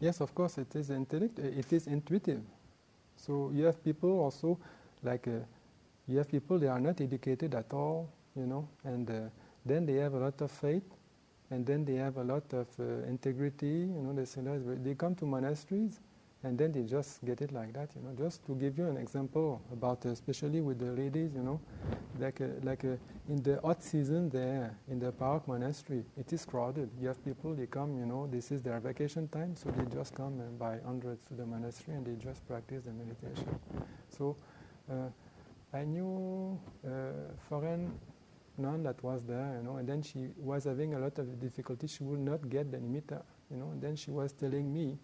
Yes, of course, it is intellect. It is intuitive. So you have people also, like uh, you have people they are not educated at all, you know, and uh, then they have a lot of faith, and then they have a lot of uh, integrity, you know. They say they come to monasteries, and then they just get it like that, you know. Just to give you an example about, uh, especially with the ladies, you know, like uh, like uh, in the hot season there in the Pa-Auk monastery, it is crowded. You have people, they come, you know, this is their vacation time, so they just come uh, by hundreds to the monastery and they just practice the meditation. So uh, I knew a foreign nun that was there, you know, and then she was having a lot of difficulty. She would not get the nimitta, you know, and then she was telling me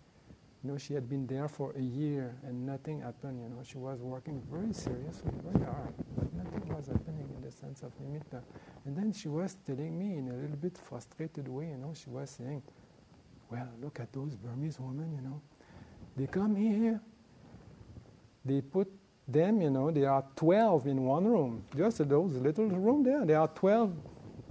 you know, she had been there for a year and nothing happened. You know, she was working very seriously, very hard, but nothing was happening in the sense of nimitta. And then she was telling me in a little bit frustrated way. You know, she was saying, "Well, look at those Burmese women. You know, they come here, they put them. You know, there are 12 in one room. Just those little room there. There are 12,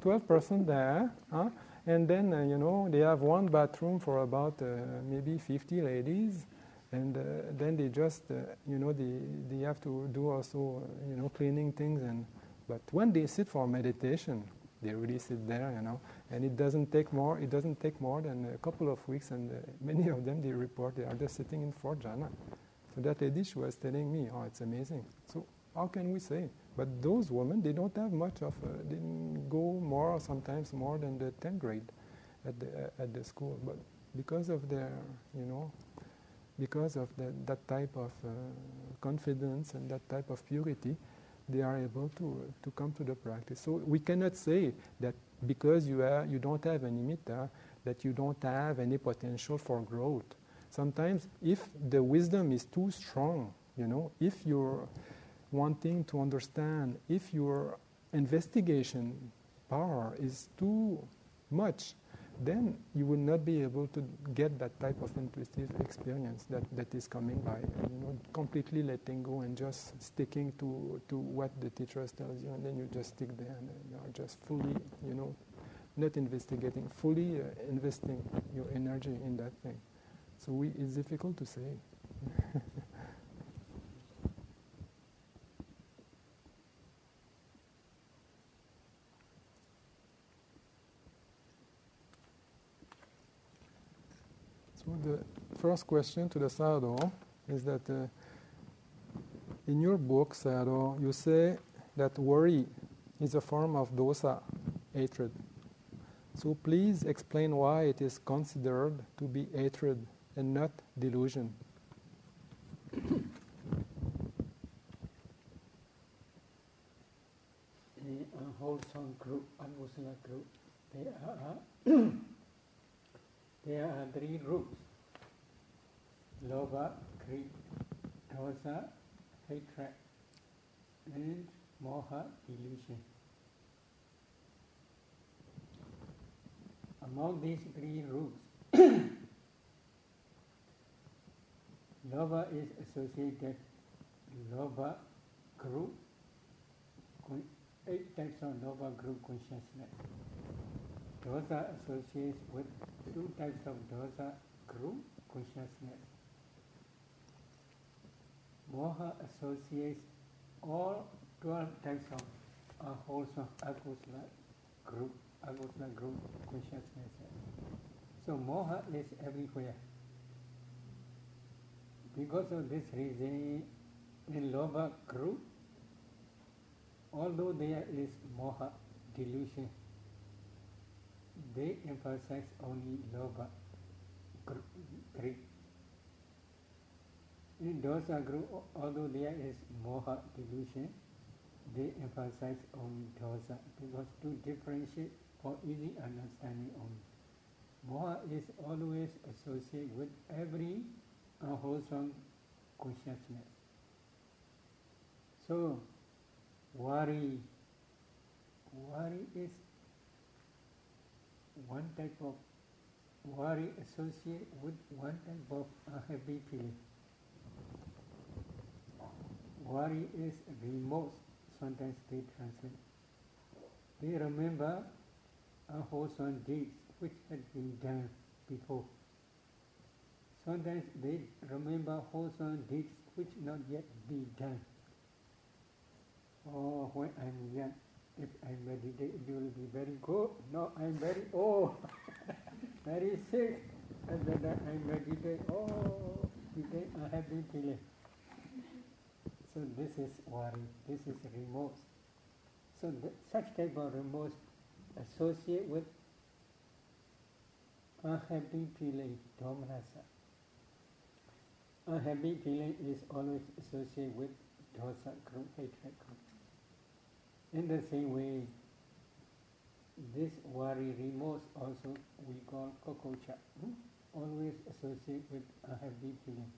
12 person there." Huh? And then, uh, you know, they have one bathroom for about uh, maybe 50 ladies. And uh, then they just, uh, you know, they, they have to do also, you know, cleaning things. And, but when they sit for meditation, they really sit there, you know, and it doesn't take more, it doesn't take more than a couple of weeks. And many of them, they report they are just sitting in fourth jhana. So that lady, she was telling me, oh, it's amazing. So how can we say? But those women, they don't have much of, a, they go more, sometimes more than the 10th grade at the, uh, at the school. But because of their, you know, because of that type of uh, confidence and that type of purity, they are able to, to come to the practice. So we cannot say that because you, are, you don't have any nimitta, that you don't have any potential for growth. Sometimes if the wisdom is too strong, you know, if you're wanting to understand if your investigation power is too much, then you will not be able to get that type of intuitive experience that, that is coming by, you know, completely letting go and just sticking to, to what the teacher tells you, and then you just stick there and you are just fully, you know, not investigating, fully uh, investing your energy in that thing. So we, it's difficult to say. the first question to the Sayadaw is that uh, in your book, Sayadaw, you say that worry is a form of dosa, hatred. So please explain why it is considered to be hatred and not delusion. The unwholesome group, unwholesome group, there are, there are three groups lobha, greed, dosa, hatred, and moha, delusion. Among these three roots, lobha is associated lobha group, eight types of lobha group consciousness. Dosa associates with two types of dosa group consciousness. Moha associates all 12 types of uh, unwholesome akusala group, akusala group consciousness. So moha is everywhere. Because of this reason, in lobha group, although there is moha, delusion, they emphasize only lobha, greed. In dosa group, although there is moha delusion, they emphasize on dosa because to differentiate for easy understanding only. Moha is always associated with every unwholesome consciousness. So, worry, worry is one type of worry associated with one type of unhappy feeling worry is remorse, sometimes they translate. They remember a unwholesome deeds which had been done before. Sometimes they remember wholesome deeds which not yet be done. Oh, when I'm young, if I meditate, it will be very good. No, I'm very old, very sick. And then I meditate, oh, today I have been feeling. So this is worry, this is remorse. So such type of remorse associate with unhappy feeling, domanassa. Unhappy feeling is always associated with dosa group, hatred. In the same way, this worry, remorse also we call kukkucca, hmm? always associated with unhappy feeling.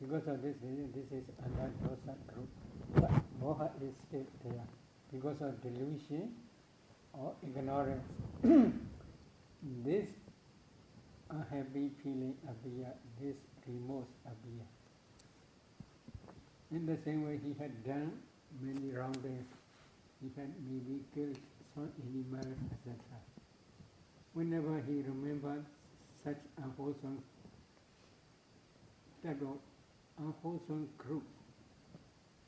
Because of this reason, this is under dosa group. But moha is still there because of delusion or ignorance. this unhappy feeling appear, this remorse appear. In the same way, he had done many wrong things. He had maybe killed some animals, etc. Whenever he remembered such unwholesome of unwholesome group,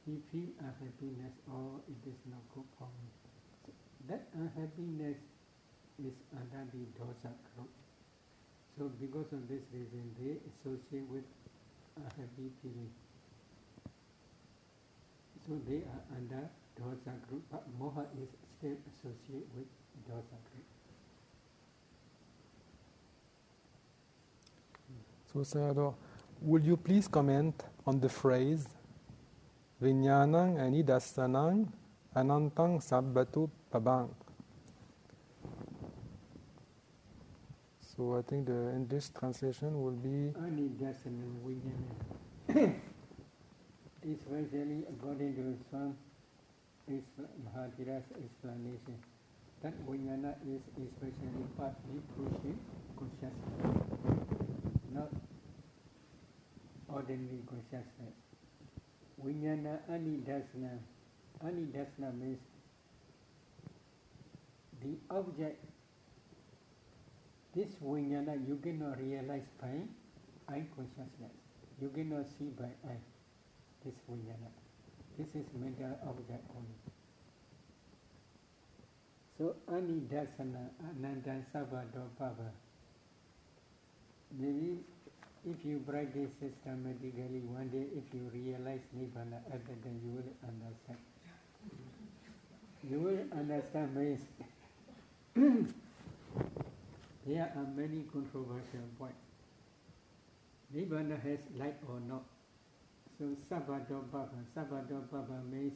he feel unhappiness, or it is not good for me. So that unhappiness is under the dosa group. So because of this reason, they associate with unhappy feeling. So they are under dosa group, but moha is still associated with dosa group. So, Sayadaw, would you please comment on the phrase Vinyanang anidasanang anantang sabbatu pabang? So I think the English translation will be Anidasanang Vinyanang. Especially according to some Mahathera's explanation, that Vijnana is especially partly Prushi consciousness, not ordinary consciousness. Vijnana anidasana. Anidasana means the object. This vijnana you cannot realize by eye consciousness. You cannot see by eye this vijnana. This is mental object only. So anidasana, ananda sabado bhava. Maybe if you practice systematically, one day if you realize Nibbana, then you will understand. You will understand means there are many controversial points. Nibbana has light or not. So Sabbado Bhava, Sabbado Bhava means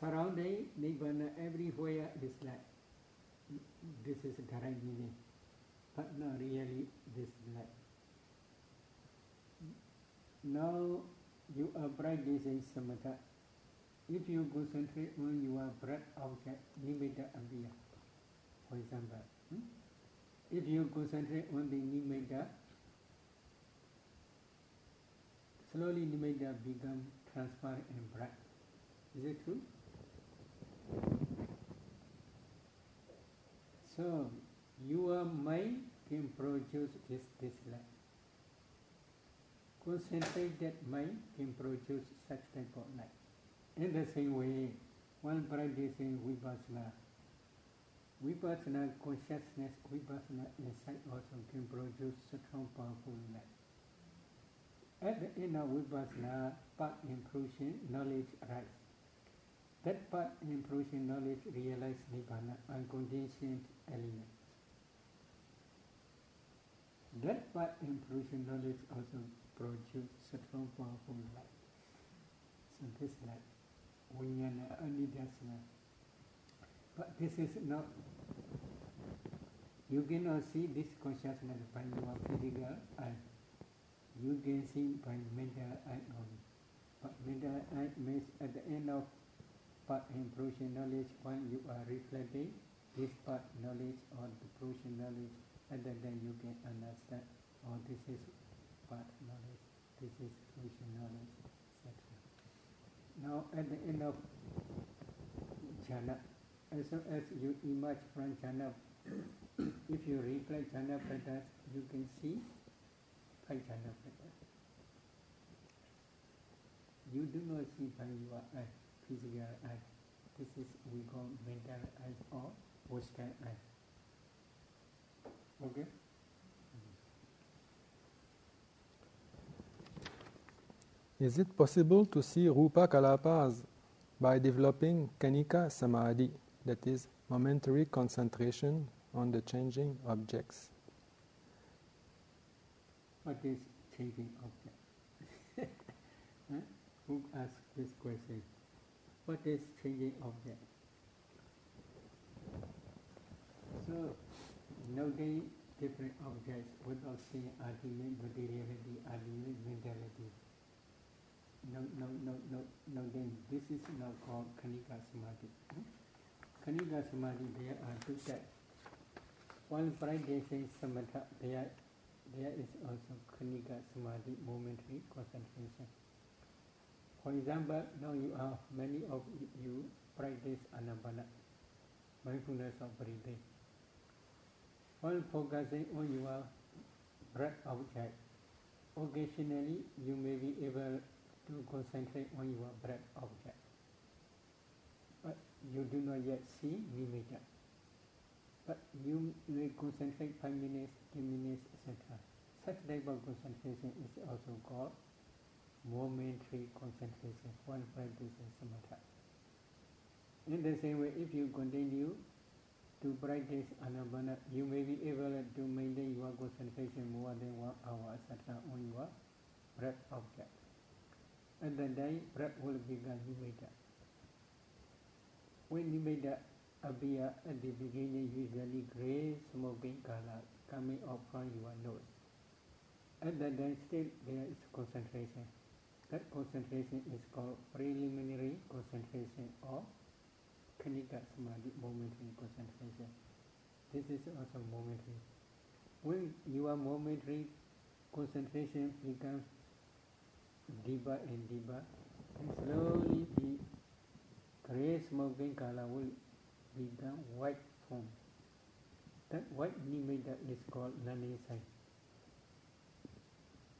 surrounding Nibbana everywhere is light. This is direct meaning but not really this light. Now you are bright. This practicing samatha. If you concentrate on your breath object, nimitta abhiya, for example, hmm? if you concentrate on the nimitta, slowly nimitta become transparent and bright. Is it true? So your mind can produce this dislike. Concentrated mind can produce such type of light. In the same way, one practicing vipassana, vipassana consciousness, vipassana insight also can produce strong, powerful light. At the end of vipassana, part improvement, knowledge rise. That part improvement, knowledge realize nibbana, unconditioned element. That part improvement knowledge also produce strong, powerful light. So this light, vijnana, anidasana. But this is not, you cannot see this consciousness by your physical eye. You can see by mental eye only. But mental eye means at the end of part improvement knowledge, when you are reflecting this part knowledge or the fruition knowledge and then, then you can understand, oh, this is part knowledge, this is fruition knowledge, etc. Now, at the end of jhana, as soon as you emerge from jhana, if you reflect jhana patterns, you can see five jhana factors. You do not see by your eye, physical eye. This is we call mental eye or Western eye. Okay? Is it possible to see Rupa Kalapas by developing Khanika Samadhi, that is, momentary concentration on the changing objects? What is changing object? huh? Who asked this question? What is changing object? So, nowadays, different objects without seeing ultimate materiality, ultimate mentality. No, no, no, no, no, then this is now called Khanika Samadhi. Hmm? Khanika Samadhi, there are two types. One practicing samatha, there, there is also Khanika Samadhi, momentary concentration. For example, now you are, many of you practice anapana, mindfulness of breathing. While focusing on your breath object, occasionally you may be able to concentrate on your breath object. But you do not yet see nimitta. But you may concentrate 5 minutes, 10 minutes, etc. Such type of concentration is also called momentary concentration, one practice samatha. In the same way, if you continue to practice anapana, you may be able to maintain your concentration more than one hour, etc. on your breath object. At that time, breath will become nimitta. When nimitta appear at the beginning, usually gray smoking color coming up from your nose. At that time, still there is concentration. That concentration is called preliminary concentration or Khanika Samadhi, momentary concentration. This is also momentary. When your momentary concentration becomes deeper and deeper, and slowly the gray smoking color will become white form. That white nimitta is called learning sign.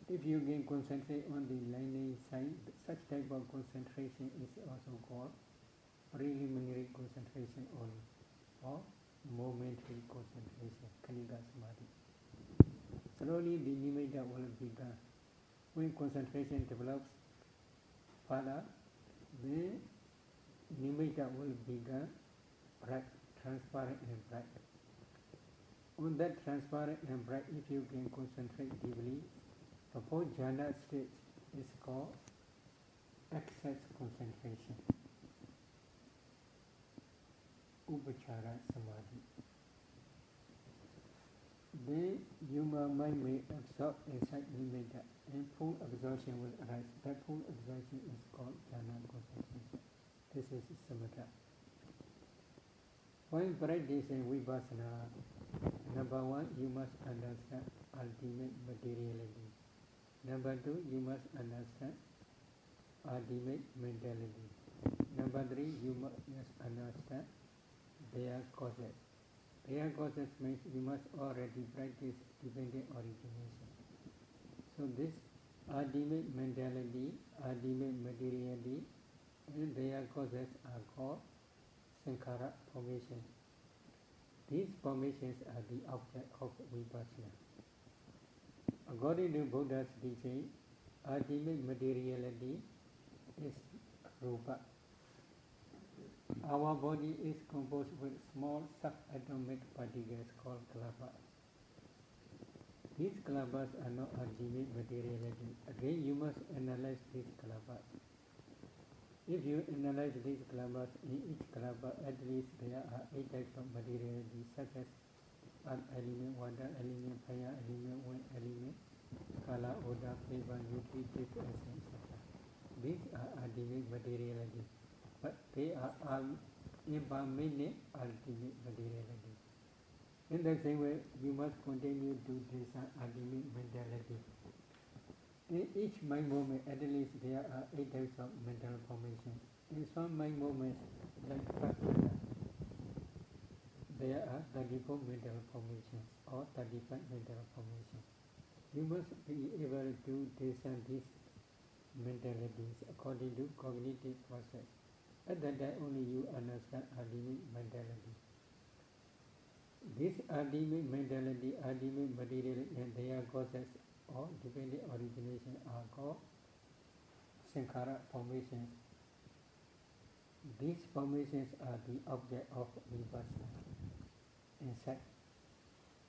If you can concentrate on the learning sign, such type of concentration is also called preliminary concentration only, or momentary concentration, Khanika Samadhi. Slowly the nimitta will become, when concentration develops further, then nimitta will become bright, transparent and bright. On that transparent and bright, if you can concentrate deeply, the fourth jhana stage is called excess concentration. Upachara Samadhi. Then your mind may absorb inside nimitta and full absorption will arise. That full absorption is called jhana concentration. This is samatha. When practicing vipassana, number one, you must understand ultimate materiality. Number two, you must understand ultimate mentality. Number three, you must understand their causes. Their causes means we must already practice dependent origination. So this ultimate mentality, ultimate materiality, and their causes are called sankhara formations. These formations are the object of vipassana. According to Buddha's teaching, ultimate materiality is rupa. Our body is composed with small subatomic particles called kalapas. These kalapas are not ultimate materiality. Again, you must analyze these kalapas. If you analyze these kalapas, in each kalapa at least there are eight types of materiality such as earth element, water element, fire element, wind element, color, odor, flavor, nutritive etc. These are ultimate materiality, but they are all impermanent ultimate materiality. In the same way, you must continue to design ultimate mentality. In each mind moment, at least there are eight types of mental formation. In some mind moments, like Prajna, there are 34 mental formations or 35 mental formations. You must be able to discern these mentalities according to cognitive process. At that time only you understand ultimate mentality. This ultimate mentality, ultimate material and their causes or dependent origination are called sankhara formations. These formations are the object of vipassana. In fact,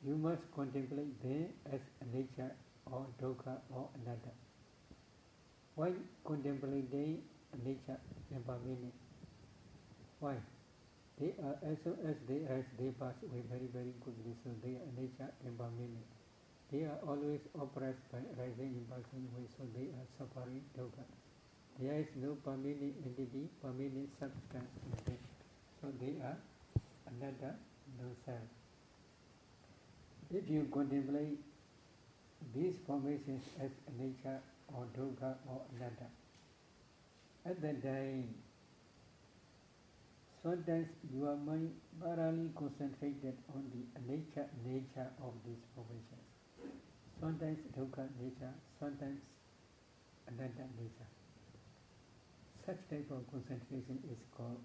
you must contemplate them as nature or dukkha or anatta. Why contemplate them nature impermanent? Why? They are as soon as they as they pass away very very quickly, so they are nature impermanent. They are always oppressed by rising impulsion way, so they are suffering dukkha. There is no permanent entity, permanent substance in them. So they are anatta, no self. If you contemplate these formations as anicca or dukkha or anatta, at that time, sometimes your mind thoroughly concentrated on the nature nature of these formations. Sometimes dukkha nature, sometimes anatta nature. Such type of concentration is called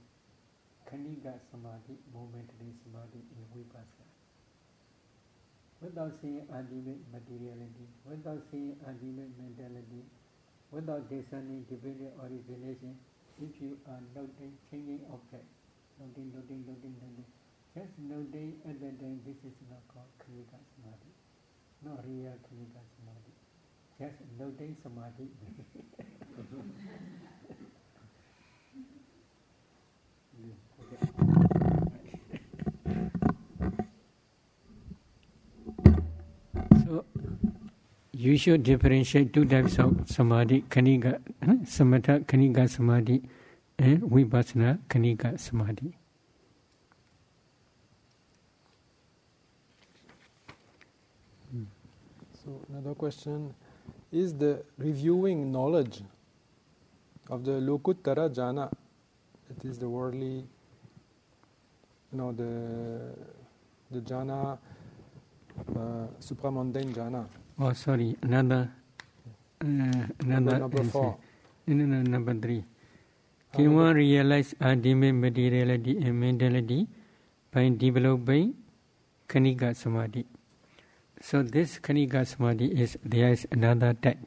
Khanika Samadhi, momentary Samadhi in Vipassana. Without seeing ultimate materiality, without seeing ultimate mentality, without discerning dependent origination, if you are noting changing object, noting, noting, noting, noting, just noting at that time, this is not called Khanika Samadhi, not real Khanika Samadhi. Just noting Samadhi. So you should differentiate two types of samadhi, khanika, samatha khanika samadhi and vipassana khanika samadhi. So another question is the reviewing knowledge of the lokuttara jhana, that is the worldly, you know, the the jhana, uh, supramundane jhana. Oh, sorry, another, uh, another number answer. four. No, no, no, number three. Can one realize ultimate materiality and mentality by developing Khanika Samadhi? So this Khanika Samadhi is there is another type.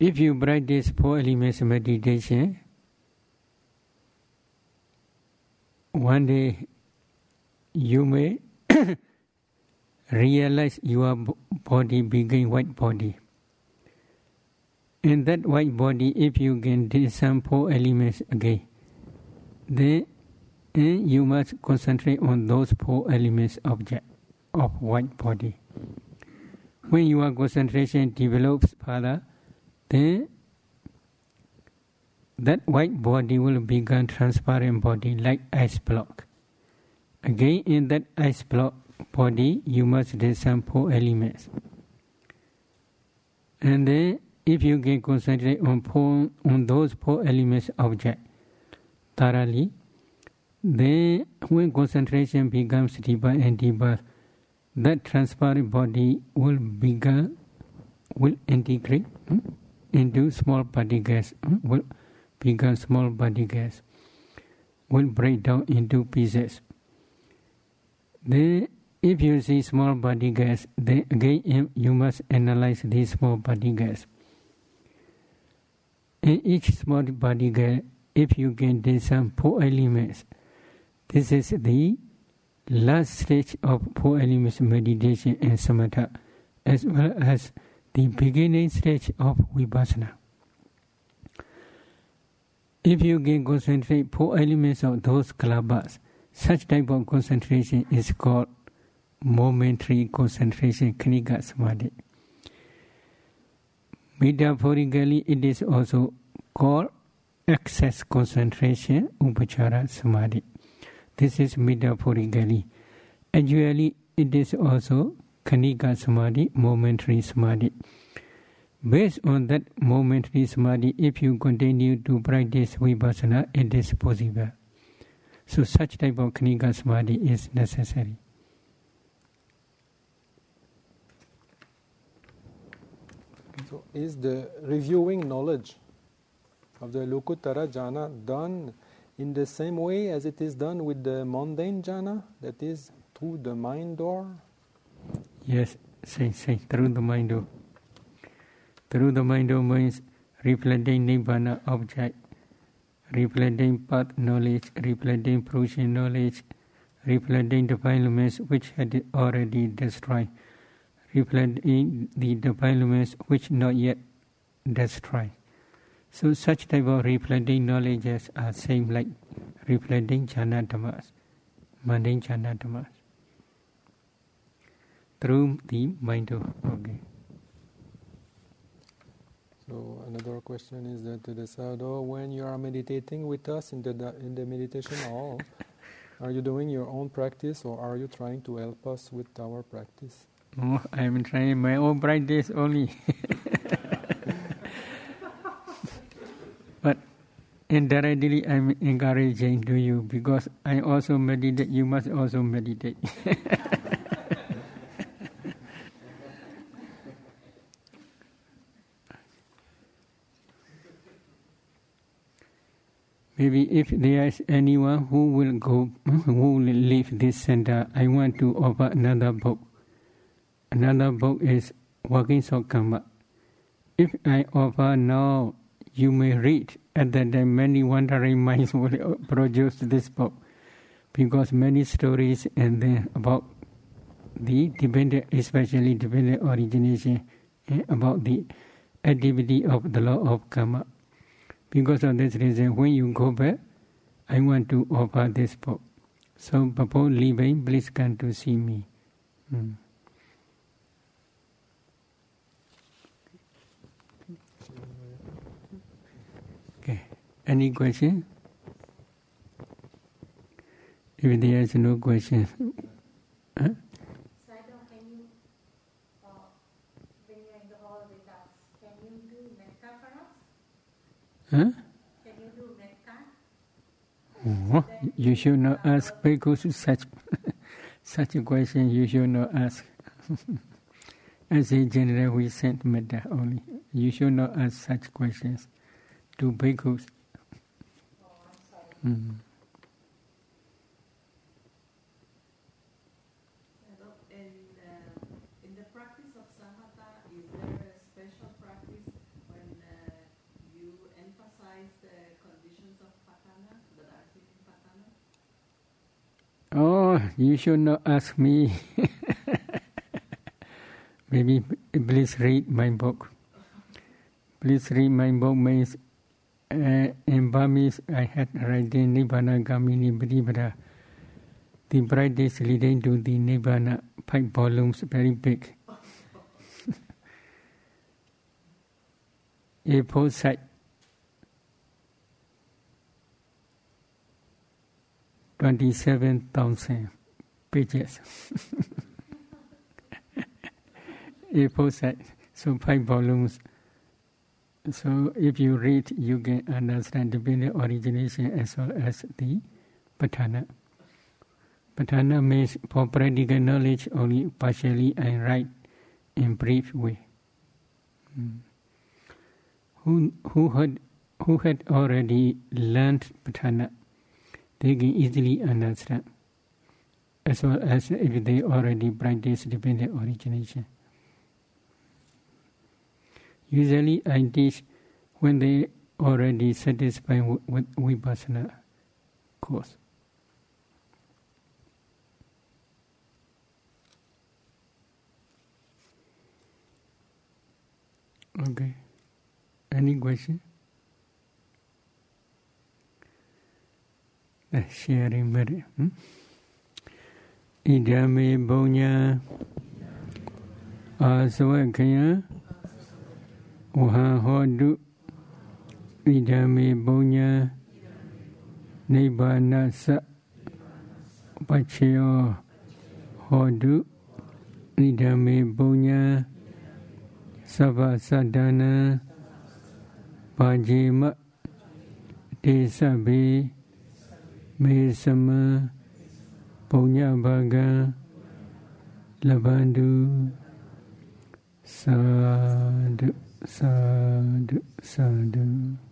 If you practice four elements meditation, one day you may realize your body became white body. In that white body, if you can discern four elements again, then you must concentrate on those four elements object of white body. When your concentration develops further, then that white body will become transparent body like ice block. Again, in that ice block body, you must discern four elements. And then, if you can concentrate on four, on those four elements object thoroughly, then when concentration becomes deeper and deeper, that transparent body will become will integrate hmm, into small particles, hmm, will become small particles, will break down into pieces. Then, if you see small particles, then again you must analyze these small particles. In each small particle, if you can discern um, four elements, this is the last stage of four elements meditation and samatha, as well as the beginning stage of vipassana. If you can concentrate four elements of those kalapas, such type of concentration is called momentary concentration, khanika samadhi. Metaphorically, it is also called access concentration, upachara samadhi. This is metaphorically. Actually, it is also khanika samadhi, momentary samadhi. Based on that momentary samadhi, if you continue to practice vipassana, it is possible. So, such type of khanika samadhi is necessary. So is the reviewing knowledge of the Lokuttara jhana done in the same way as it is done with the mundane jhana, that is through the mind door? Yes, say, say, through the mind door. Through the mind door means reflecting Nibbana object, reflecting path knowledge, reflecting fruition knowledge, reflecting defilements which had already destroyed, reflecting the defilements which not yet destroyed. So such type of reflecting knowledges are same like reflecting jhana dhammas, mundane jhana dhammas. Through the mind of okay. So another question is that the Sayadaw, when you are meditating with us in the in the meditation hall, are you doing your own practice or are you trying to help us with our practice? Oh, I am trying my own practice only. but indirectly, I am encouraging to you because I also meditate. You must also meditate. Maybe if there is anyone who will go, who will leave this center, I want to offer another book. Another book is Working of Karma. If I offer now, you may read. At that time, many wandering minds will produce this book because many stories and then about the dependent, especially dependent origination, eh, about the activity of the law of karma. Because of this reason, when you go back, I want to offer this book. So, before leaving, please come to see me. Mm. Any question? If there is no question, huh? Huh? Can you do Oh, you should not ask bhikkhus such such a question. You should not ask. As a general, we sent metta only. You should not ask such questions to bhikkhus. Mm-hmm. Oh, you should not ask me. Maybe please read my book. Please read my book means uh, in Burmese I had written Nibbana Gamini Pratipatti. The practice leading to the Nibbana, five volumes, very big. A4 side. 27,000 pages. A4 set, so five volumes. So if you read, you can understand the origination as well as the Patthana. Patthana means for practical knowledge only partially and right in brief way. Mm. Who, who, had, who had already learned Patthana they can easily understand, as well as if they already practice dependent origination. Usually, I teach when they already satisfied with, vipassana course. Okay. Any question? sharing better. Hmm? Idame bonya ဝဟံဟောတုဣဒံမေဘုံညာနိဗ္ဗာနသပချေယောဟောတုဣဒံမေဘုံညာသဗ္ဗသတ္တနံဘာဇိမတေသဗ္ဗေမေသမံဘုံညာဘဂံလဗန္တု sadhu, sadhu, sadhu.